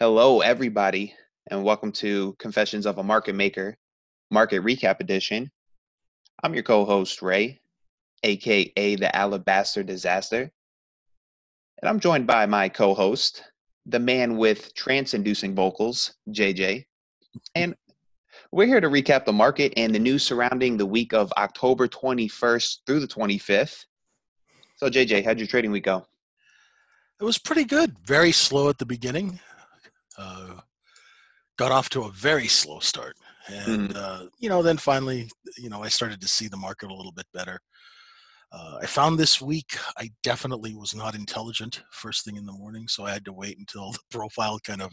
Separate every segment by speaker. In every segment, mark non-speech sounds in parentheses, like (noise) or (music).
Speaker 1: Hello, everybody, and welcome to Confessions of a Market Maker Market Recap Edition. I'm your co host, Ray, aka the Alabaster Disaster. And I'm joined by my co host, the man with trance inducing vocals, JJ. And we're here to recap the market and the news surrounding the week of October 21st through the 25th. So, JJ, how'd your trading week go?
Speaker 2: It was pretty good. Very slow at the beginning. Uh, got off to a very slow start, and
Speaker 1: Mhm.
Speaker 2: uh, you know, then finally, you know, I started to see the market a little bit better. Uh, I found this week I definitely was not intelligent first thing in the morning, so I had to wait until (laughs) the profile kind of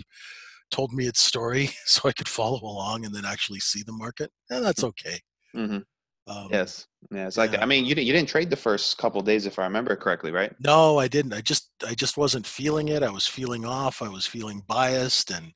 Speaker 2: told me its story (laughs) so I could follow along and then actually see the market. And that's okay.
Speaker 1: hmm
Speaker 2: Um,
Speaker 1: Yes. Yeah. It's like. I mean, you, didn't- you didn't trade the first couple days, if I remember correctly, right?
Speaker 2: No, I didn't. I just I just wasn't feeling it. I was feeling off. I was feeling biased and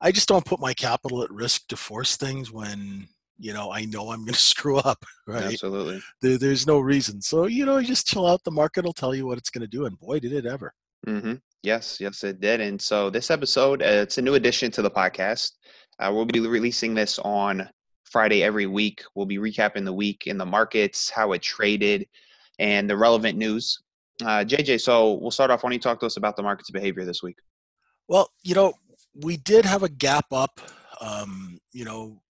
Speaker 2: I just don't put my capital at risk to force things when, you know, I know I'm going (laughs) to screw up, right?
Speaker 1: Absolutely.
Speaker 2: There, there's no reason. So, you know, you just chill out. The market will tell you what it's going to do and boy, did it ever.
Speaker 1: Mm-hmm. Yes, yes, it did. And so this episode, uh, it's a new addition to the podcast. Uh, we'll be releasing this on Friday every week. We'll be recapping the week in the markets, how it traded, and the relevant news. Uh, JJ, so we'll start off. Why don't you talk to us about the market's behavior this week?
Speaker 2: Well, you know, we did have a gap up, um, you know,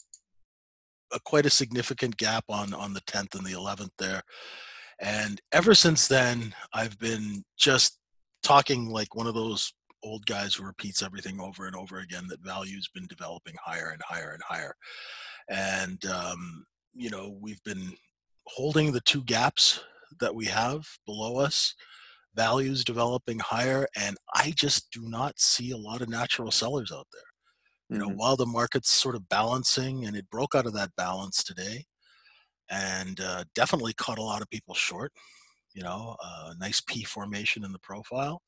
Speaker 2: a, quite a significant gap on on the 10th and the 11th there. And ever since then, I've been just talking like one of those old guys who repeats everything over and over again that value's been developing higher and higher and higher. And um, you know, we've been holding the two gaps that we have below us values developing higher and i just do not see a lot of natural sellers out there you know
Speaker 1: Mhm.
Speaker 2: while the market's sort of balancing and it broke out of that balance today and uh, definitely caught a lot of people short you know uh, nice p formation in the profile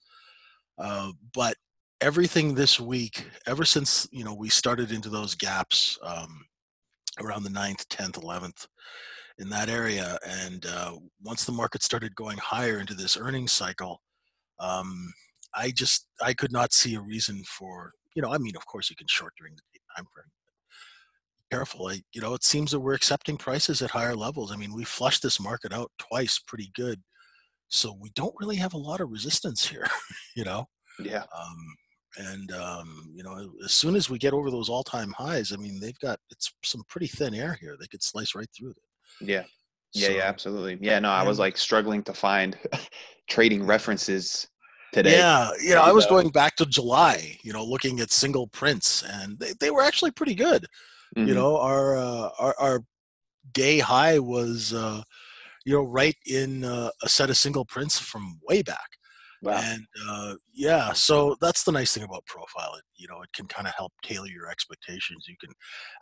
Speaker 2: uh, but everything this week ever since you know we started into those gaps um, around the 9th 10th 11th in that area and uh, once the market started going higher into this earnings cycle um, i just i could not see a reason for you know i mean of course you can short during the time frame careful I, you know it seems that we're accepting prices at higher levels i mean we flushed this market out twice pretty good so we don't really have a lot of resistance here (laughs) you know
Speaker 1: Yeah.
Speaker 2: um, and um, you know as soon as we get over those all-time highs i mean they've got it's some pretty thin air here they could slice right through it
Speaker 1: Yeah. Yeah.
Speaker 2: So,
Speaker 1: yeah. Absolutely. Yeah. No, I was like struggling to find (laughs) trading references today.
Speaker 2: Yeah, you know, I was
Speaker 1: uh,
Speaker 2: going back to July, you know, looking at single prints, and they, they were actually pretty good. You
Speaker 1: Mhm.
Speaker 2: know, our uh, our our day high was, uh, you know, right in uh, a set of single prints from way back,
Speaker 1: Wow.
Speaker 2: and uh, yeah, so that's the nice thing about profile. It you know, it can kind of help tailor your expectations. You can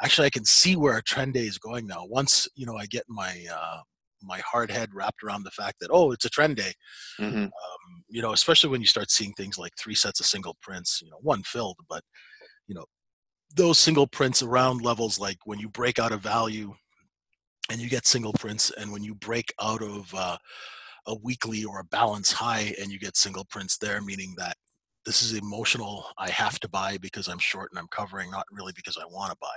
Speaker 2: actually, I can see where a trend day is going now. Once you know, I get my uh, my hard head wrapped around the fact that oh, it's a trend day
Speaker 1: hmm
Speaker 2: um, you know, especially when you start seeing things like three sets of single prints, you know, one filled, but you know, those single prints around levels like when you break out of value and you get single prints, and when you break out of uh, a weekly or a balance high and you get single prints there, meaning that this is emotional. I have to buy because I'm short and I'm covering, not really because I want to buy.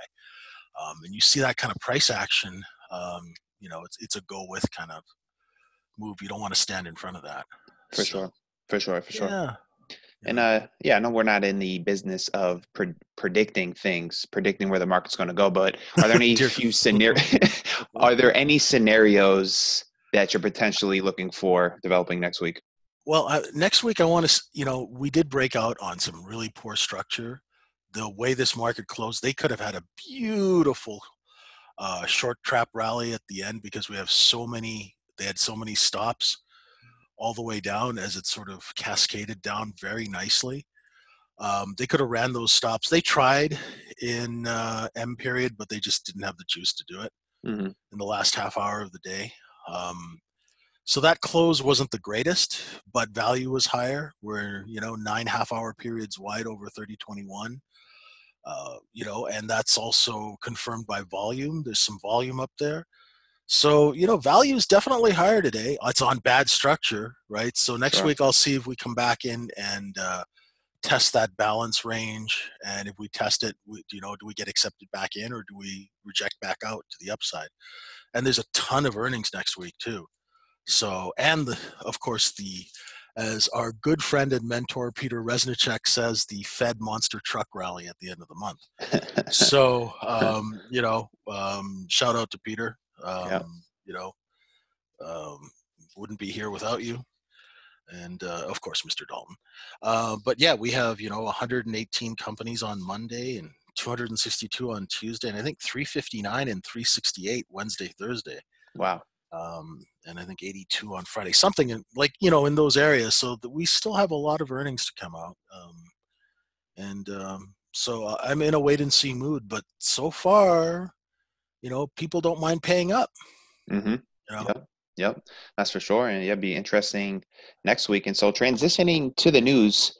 Speaker 2: Um, and you see that kind of price action, um, you know, it's it's a go with kind of move. You don't want to stand in front of that.
Speaker 1: For
Speaker 2: So,
Speaker 1: sure. For sure. For sure.
Speaker 2: Yeah.
Speaker 1: And
Speaker 2: yeah.
Speaker 1: uh, yeah, I know we're not in the business of pre- predicting things, predicting where the market's going to go. But are there (laughs) any few scenarios? (laughs) are there any scenarios that you're potentially looking for developing next week?
Speaker 2: Well, uh, next week I want to, you know, we did break out on some really poor structure. The way this market closed, they could have had a beautiful uh, short trap rally at the end because we have so many. They had so many stops all the way down as it sort of cascaded down very nicely. Um, they could have ran those stops. They tried in uh, M period, but they just didn't have the juice to do it.
Speaker 1: hmm
Speaker 2: in the last half hour of the day. Um, so that close wasn't the greatest, but value was higher. We're you know nine half hour periods wide over 3021. Uh, you know, and that's also confirmed by volume. There's some volume up there. So you know, value is definitely higher today. It's on bad structure, right? So next
Speaker 1: Sure.
Speaker 2: week I'll see if we come back in and uh, test that balance range, and if we test it, we, you know, do we get accepted back in or do we reject back out to the upside? And there's a ton of earnings next week too. So, and the, of course the as our good friend and mentor Peter Reznicek says, the Fed monster truck rally at the end of the month. so, um, you know, um, shout out to Peter. (laughs) Um, yeah. You know, um, wouldn't be here without you. And uh, of course, Mr. Dalton. Uh, but yeah, we have, you know, 118 companies on Monday and 262 on Tuesday, and I think 359 and 368 Wednesday, Thursday.
Speaker 1: Wow
Speaker 2: um, and I think 82 on Friday, something in, like you know in those areas. So that we still have a lot of earnings to come out, um, and um, so I'm in a wait and see mood. But so far, you know, people don't mind paying up.
Speaker 1: Mm-hmm. You know? Yep. Yep, that's for sure, and it'll be interesting next week. And so, transitioning to the news,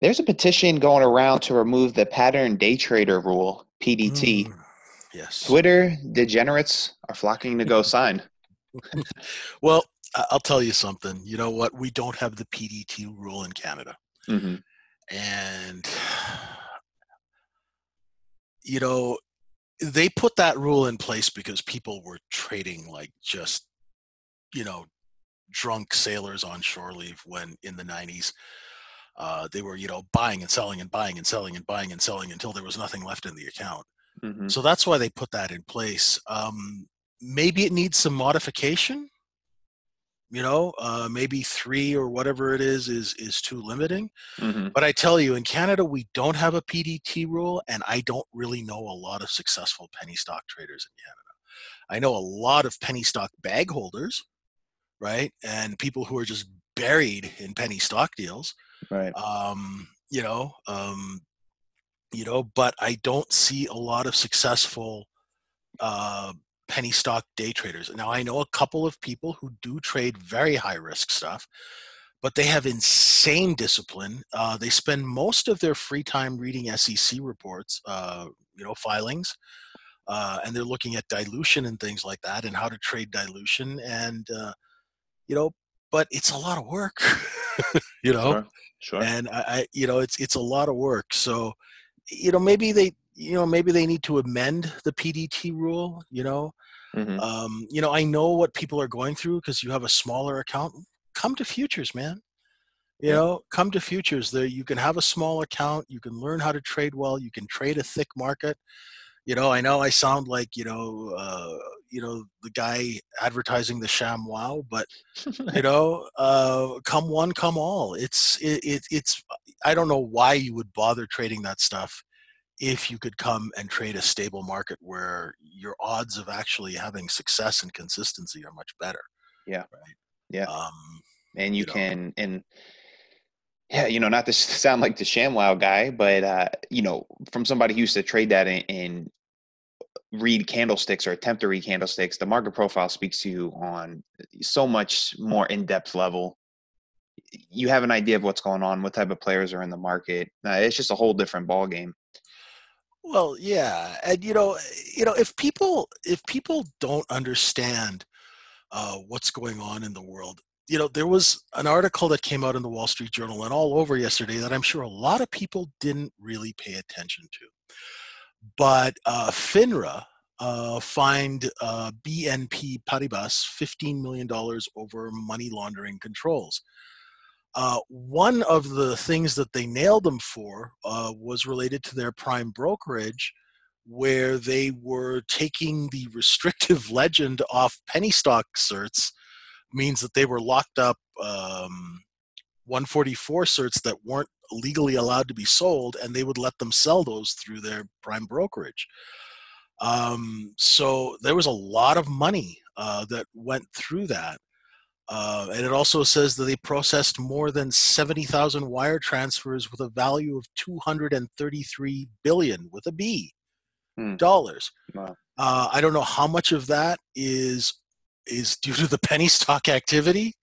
Speaker 1: there's a petition going around to remove the pattern day trader rule (PDT). Mm,
Speaker 2: yes.
Speaker 1: Twitter degenerates are flocking to go (laughs) sign
Speaker 2: well, I'll tell you something. You know what? We don't have the PDT rule in Canada.
Speaker 1: Mm-hmm.
Speaker 2: And, you know, they put that rule in place because people were trading like just, you know, drunk sailors on shore leave when in the 90s. Uh, they were, you know, buying and selling and buying and selling and buying and selling until there was nothing left in the account. Mm-hmm. So that's why they put that in place. Um, maybe it needs some modification you know uh, maybe three or whatever it is is is too limiting mm-hmm. but i tell you in canada we don't have a pdt rule and i don't really know a lot of successful penny stock traders in canada i know a lot of penny stock bag holders right and people who are just buried in penny stock deals
Speaker 1: right
Speaker 2: um you know um you know but i don't see a lot of successful uh penny stock day traders. Now, I know a couple of people who do trade very high risk stuff, but they have insane discipline. Uh, they spend most of their free time reading SEC reports, uh, you know, filings, uh, and they're looking at dilution and things like that and how to trade dilution. And, uh, you know, but it's a lot of work, (laughs) you know.
Speaker 1: Sure. Sure.
Speaker 2: And I, I, you know, it's it's a lot of work. So, you know, maybe they you know maybe they need to amend the pdt rule you know mm-hmm. um, you know i know what people are going through because you have a smaller account come to futures man you yeah. know come to futures there you can have a small account you can learn how to trade well you can trade a thick market you know i know i sound like you know uh, you know the guy advertising the ShamWow but you (laughs) know uh, come one come all it's it, it, it's i don't know why you would bother trading that stuff if you could come and trade a stable market where your odds of actually having success and consistency are much better.
Speaker 1: Yeah.
Speaker 2: Right.
Speaker 1: Yeah. Um, and you, you can, know. and yeah, you know, not to sound like the ShamWow guy, but uh, you know, from somebody who used to trade that in, in read candlesticks or attempt to read candlesticks, the market profile speaks to you on so much more in-depth level. You have an idea of what's going on, what type of players are in the market. Uh, it's just a whole different ball game.
Speaker 2: Well, yeah, and you know, you know, if people if people don't understand uh, what's going on in the world, you know, there was an article that came out in the Wall Street Journal and all over yesterday that I'm sure a lot of people didn't really pay attention to. But uh, FINRA uh, fined uh, BNP Paribas $15 million over money laundering controls. Uh, one of the things that they nailed them for uh, was related to their prime brokerage, where they were taking the restrictive (laughs) legend off penny stock certs, means that they were locked up um, 144 certs that weren't legally allowed to be sold, and they would let them sell those through their prime brokerage. Um, so there was a lot of money uh, that went through that. Uh, and it also says that they processed more than 70,000 wire transfers with a value of 233 billion with a B hmm. dollars. Wow. Uh, I don't know how much of that is is due to the (laughs) penny stock activity,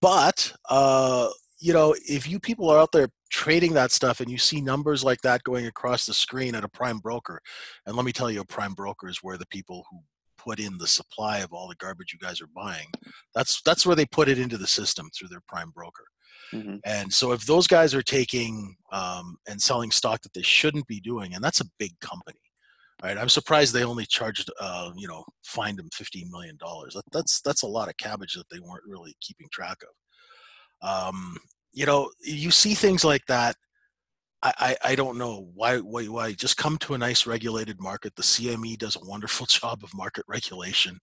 Speaker 2: but uh, you know, if you people are out there trading that stuff and you see numbers like that going across the screen at a prime broker, and let me tell you, a prime broker is where the people who put in the supply of all the garbage you guys are buying. That's that's where they put it into the system through their prime broker.
Speaker 1: hmm
Speaker 2: And so if those guys are taking um, and selling stock that they shouldn't be doing, and that's a big company, right? I'm surprised they only charged, uh, you know, fined them 15 million dollars. That, that's that's a lot of cabbage that they weren't really keeping track of. Um, you know, you see things like that. I, I, I don't know why, why why just come to a nice regulated market. The CME does a wonderful (laughs) job of market regulation.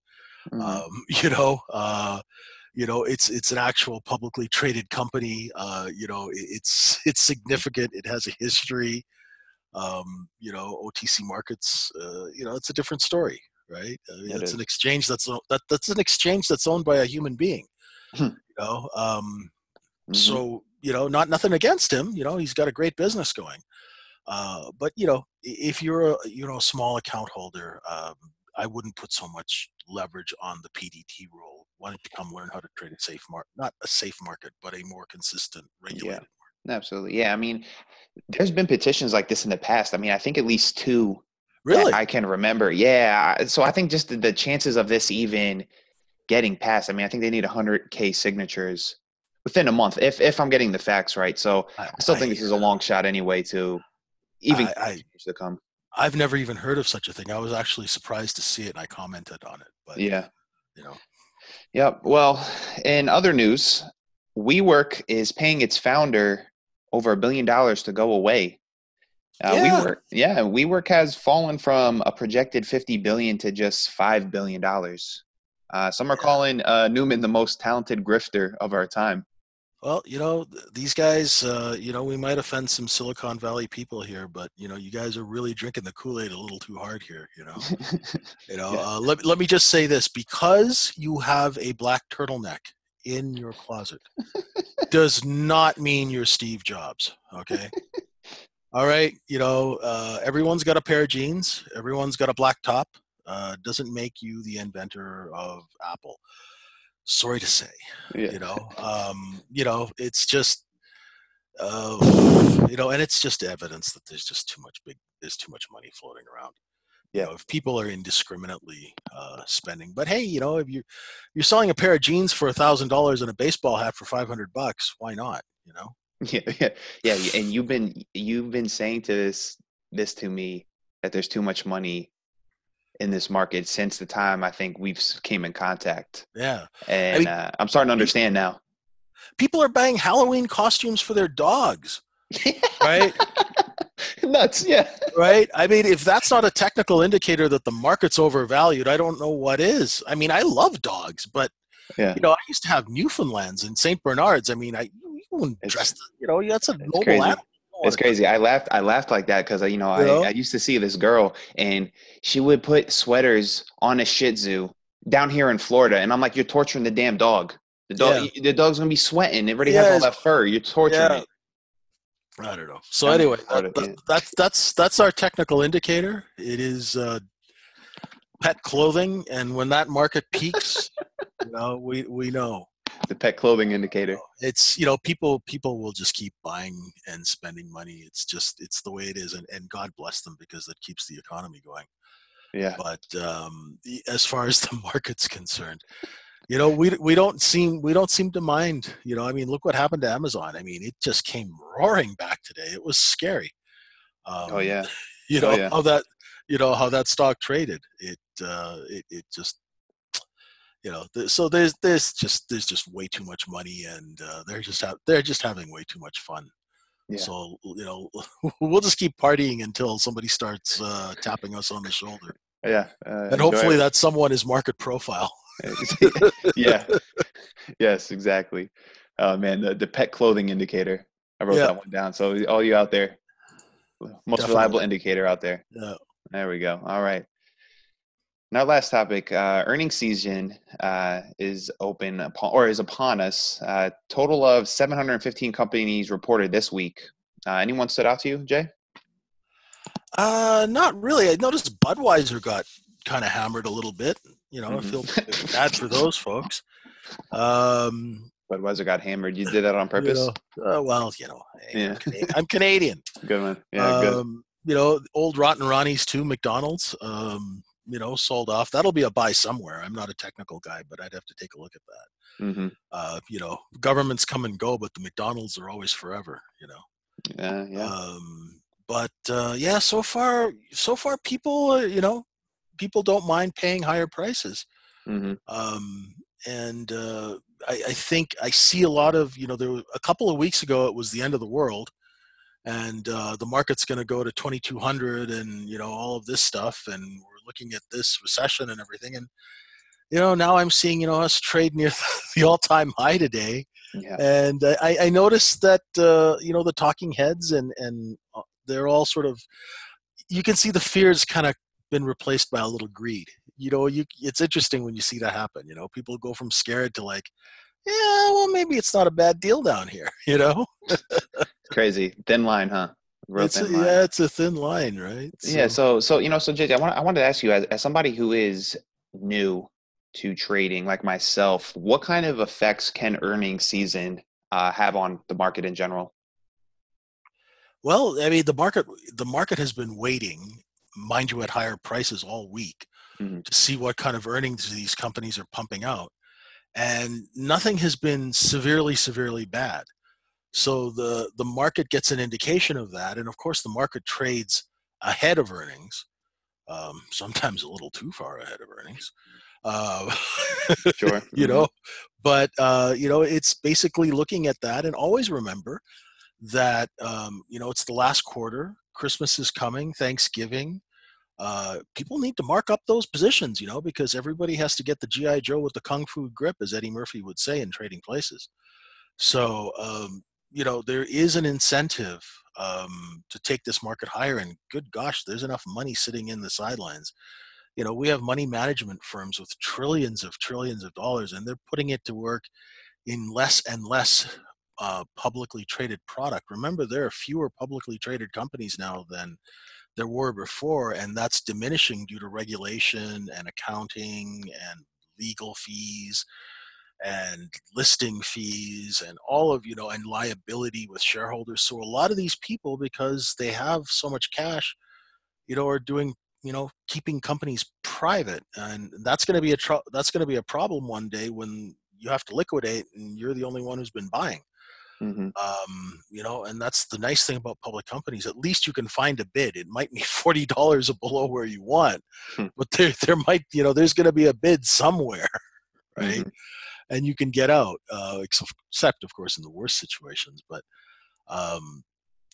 Speaker 1: hmm
Speaker 2: Um, (laughs) you know, uh, you know, it's it's an actual publicly traded company. Uh, you know, it, it's (laughs) it's significant. It has a history. Um, you know, OTC markets. Uh, you know, it's a different story, right? I mean,
Speaker 1: It
Speaker 2: it's an exchange that's that that's an exchange that's owned by a human being.
Speaker 1: Hmm.
Speaker 2: You know, um,
Speaker 1: hmm
Speaker 2: so you know, not nothing against him. You know, he's got a great business going. Uh, but you know, if you're a you know a small account holder, um, I wouldn't put so much leverage on the PDT rule. Why don't you come learn how to trade a safe market, not a safe market, but a more consistent,
Speaker 1: Yeah.
Speaker 2: regulated.
Speaker 1: Absolutely. Yeah. I mean, there's been petitions like this in the past. I mean, I think at least two
Speaker 2: Really?
Speaker 1: I can remember. Yeah. So I think just the, the chances of this even getting passed, I mean, I think they need 100K signatures within a month, if, if I'm getting the facts right. So
Speaker 2: I,
Speaker 1: I still think this is a long shot anyway to even
Speaker 2: I, I
Speaker 1: to come.
Speaker 2: I've never even heard of such a thing. I was actually surprised to see it, and I commented on it. But
Speaker 1: Yeah.
Speaker 2: you know,
Speaker 1: Yep. Well, in other news, WeWork is paying its founder over a billion dollars to go away. Uh,
Speaker 2: Yeah.
Speaker 1: WeWork, yeah, WeWork has fallen from a projected 50 billion to just five billion dollars. Uh, some are
Speaker 2: Yeah.
Speaker 1: calling uh, Neumann the most talented grifter of our time.
Speaker 2: well, you know, these guys, uh, you know, we might offend some Silicon Valley people here, but you know, you guys are really drinking the Kool Aid a little too hard here. You know. (laughs) You know,
Speaker 1: Yeah.
Speaker 2: uh, let, let me just say this because you have a black turtleneck in your closet does not mean you're Steve Jobs. Okay. (laughs) All right. You know, uh, everyone's got a pair of jeans, everyone's got a black top. Uh, doesn't make you the inventor of Apple. Sorry to say,
Speaker 1: yeah.
Speaker 2: you know, um, you know, it's just, uh, you know, and it's just evidence that there's just too much big, there's too much money floating around
Speaker 1: Yeah.
Speaker 2: if people are indiscriminately uh, spending. But hey, you know, if you you're selling a pair of jeans for a thousand dollars and a baseball hat for five hundred bucks, why not? You know? (laughs)
Speaker 1: Yeah, yeah, yeah. And you've been you've been saying to this this to me that there's too much money in this market since the time I think we've came in contact,
Speaker 2: Yeah.
Speaker 1: and
Speaker 2: mean,
Speaker 1: uh, I'm starting to understand now.
Speaker 2: People are buying Halloween costumes for their dogs, (laughs) right? (laughs)
Speaker 1: Nuts, yeah.
Speaker 2: right? I mean, if that's not a technical indicator that the market's overvalued, I don't know what is. I mean, I love dogs, but
Speaker 1: Yeah.
Speaker 2: you know, I used to have Newfoundlands and Saint Bernards. I mean, I you wouldn't
Speaker 1: It's-
Speaker 2: dress, you know, that's a noble
Speaker 1: crazy.
Speaker 2: animal.
Speaker 1: It's crazy. I laughed. I laughed like that because uh,
Speaker 2: you know
Speaker 1: I, I used to see this girl and she would put sweaters on a Shih Tzu down here in Florida, and I'm like, you're torturing the damn dog. The dog, the dog's gonna be sweating. It already has all that fur. You're torturing
Speaker 2: Yeah.
Speaker 1: it.
Speaker 2: I don't know. So
Speaker 1: I'm
Speaker 2: anyway, that- that- that's that's that's our technical indicator. It is uh, pet clothing, and when that market peaks, (laughs) you know, we we know
Speaker 1: The pet clothing indicator.
Speaker 2: it's you know people people will just keep buying and spending money. It's just it's the way it is, and and God bless them because that keeps the economy going.
Speaker 1: Yeah.
Speaker 2: But um, as far as the (laughs) market's concerned, you know, we we don't seem we don't seem to mind. You know, I mean, look what happened to Amazon. I mean, it just came roaring back today. It was scary. Um,
Speaker 1: Oh yeah. (laughs)
Speaker 2: you
Speaker 1: Oh,
Speaker 2: know
Speaker 1: yeah.
Speaker 2: how that you know how that stock traded. It uh, it it just you know th- so there's there's just there's just way too much money and uh, they're just ha- they're just having way too much fun.
Speaker 1: Yeah.
Speaker 2: So you know (laughs) we'll just keep partying until somebody starts uh, tapping us on the shoulder,
Speaker 1: Yeah. Uh,
Speaker 2: and hopefully
Speaker 1: enjoy
Speaker 2: that someone is market profile. (laughs)
Speaker 1: yeah. (laughs) Yes. Exactly. Oh man, the, the pet clothing indicator. I wrote
Speaker 2: Yeah.
Speaker 1: that one down. So all you out there, most reliable indicator out there.
Speaker 2: Yeah.
Speaker 1: There we go. All right. Now, last topic. Uh, earnings season uh, is open upon, or is upon us. Uh, total of 715 companies reported this week. Uh, anyone stood out to you, Jay?
Speaker 2: Uh, not really. I noticed Budweiser got kind of hammered a little bit. You know, I
Speaker 1: Mhm.
Speaker 2: feel (laughs) bad for those folks. Um,
Speaker 1: Budweiser got hammered. You did that on
Speaker 2: you
Speaker 1: purpose.
Speaker 2: know, uh, well, you know, hey,
Speaker 1: Yeah.
Speaker 2: I'm, Canadian, I'm (laughs) Canadian.
Speaker 1: Good one. Yeah, good.
Speaker 2: um, you know, old Rotten Ronnie's too, McDonald's. Um, you know, sold off. That'll be a buy somewhere. I'm not a technical guy, but I'd have to take a look at that.
Speaker 1: hmm
Speaker 2: Uh, you know, governments come and go, but the McDonald's are always forever. You know.
Speaker 1: Yeah, yeah.
Speaker 2: Um, but uh, yeah, so far, so far, people, uh, you know, people don't mind paying higher prices.
Speaker 1: hmm
Speaker 2: Um, and uh, I, I think I see a lot of, you know, there was, a couple of weeks ago it was the end of the world, and uh, the market's going to go to 2200 and you know all of this stuff, and we're looking at this recession and everything, and you know now I'm seeing you know us trade near (laughs) the all-time high today,
Speaker 1: Yeah.
Speaker 2: and I, I noticed that uh, you know the talking heads and and uh, they're all sort of you can see the fears kind of been replaced by a little greed. You know, you it's interesting when you see that happen. You know, people go from scared to like, yeah, well, maybe it's not a bad deal down here. (laughs) You know,
Speaker 1: Crazy. Thin line, huh? Real
Speaker 2: it's a,
Speaker 1: thin line.
Speaker 2: yeah, it's a thin line, right?
Speaker 1: Yeah, so so you know, so JJ, I want I wanted to ask you as as somebody who is new to trading like myself, what kind of effects can earnings season uh, have on the market in general?
Speaker 2: well, I mean, the market the market has been waiting, mind you, at higher prices all week
Speaker 1: Mhm.
Speaker 2: to see what kind of earnings these companies are pumping out, and nothing has been severely severely bad. So the the market gets an indication of that, and of course, the market trades ahead of earnings, um, (laughs) sometimes a little too far ahead of earnings. Uh,
Speaker 1: Sure. (laughs)
Speaker 2: you
Speaker 1: Mhm.
Speaker 2: know, but uh, you know, it's basically looking at that, and always remember that um, you know it's the last quarter. Christmas is coming, Thanksgiving. Uh, people need to mark up those positions, you know, because everybody has to get the GI Joe with the kung fu grip, as Eddie Murphy would say in Trading Places. So, um, you know, there is an incentive um, to take this market higher. And good gosh, there's enough money sitting in the sidelines. You know, we have money management firms with trillions of trillions of dollars, and they're putting it to work in less and less uh, publicly traded product. Remember, there are fewer publicly traded companies now than there were before, and that's diminishing due to regulation and accounting and legal fees and listing fees and all of you know and liability with shareholders so a lot of these people because they have so much cash you know are doing you know keeping companies private and that's going to be a tr- that's going to be a problem one day when you have to liquidate and you're the only one who's been buying
Speaker 1: Mhm.
Speaker 2: um, you know and that's the nice thing about public companies at least you can find a bid it might be (laughs) $40 below where you want
Speaker 1: Hmm.
Speaker 2: but there (laughs) there might you know there's going to be a bid somewhere (laughs) right
Speaker 1: Mhm.
Speaker 2: and you can get out uh, except of course in the worst situations but um,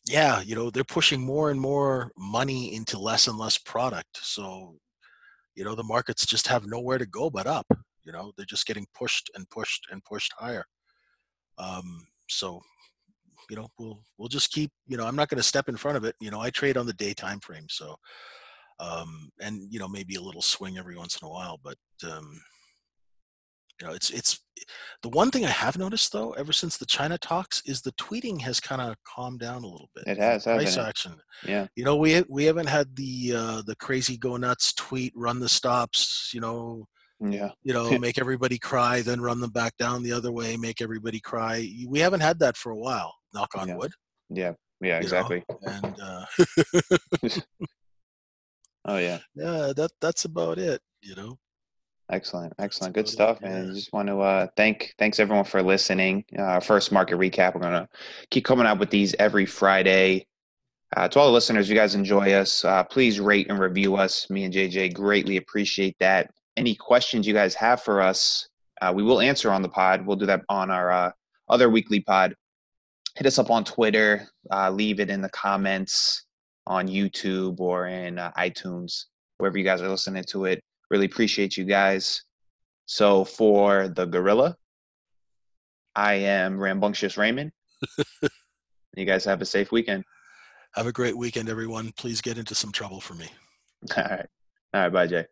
Speaker 2: yeah you know they're pushing more and more money into less and less product so you know the markets just have nowhere to go but up you know they're just getting pushed and pushed and pushed higher um, so you know we'll we'll just keep you know i'm not going to step in front of it you know i trade on the day time frame so um and you know maybe a little swing every once in a while but um you know it's it's the one thing i have noticed though ever since the china talks is the tweeting has kind of calmed down a little bit
Speaker 1: It has,
Speaker 2: price
Speaker 1: it?
Speaker 2: action
Speaker 1: Yeah.
Speaker 2: you know we we haven't had the uh the crazy go nuts tweet run the stops you know
Speaker 1: Yeah. (laughs)
Speaker 2: you know make everybody cry then run them back down the other way make everybody cry we haven't had that for a while knock on
Speaker 1: Yeah.
Speaker 2: wood
Speaker 1: Yeah. Yeah.
Speaker 2: you know,
Speaker 1: Exactly.
Speaker 2: and uh (laughs) (laughs)
Speaker 1: Oh yeah.
Speaker 2: yeah that that's about it you know
Speaker 1: Excellent,
Speaker 2: that's
Speaker 1: excellent, good
Speaker 2: it
Speaker 1: stuff.
Speaker 2: yeah
Speaker 1: And just want to uh, thank thanks everyone for listening. Uh, first market recap. We're gonna keep coming out with these every Friday. Uh, to all the listeners, you guys enjoy us. Uh, please rate and review us. Me and JJ greatly appreciate that. Any questions you guys have for us, uh, we will answer on the pod. We'll do that on our uh, other weekly pod. Hit us up on Twitter. Uh, leave it in the comments on YouTube or in uh, iTunes, wherever you guys are listening to it. Really appreciate you guys. So for the gorilla, I am Rambunctious Raymond. (laughs) you guys have a safe weekend.
Speaker 2: have a great weekend everyone please get into some trouble for me (laughs)
Speaker 1: All right. All right. Bye, Jay.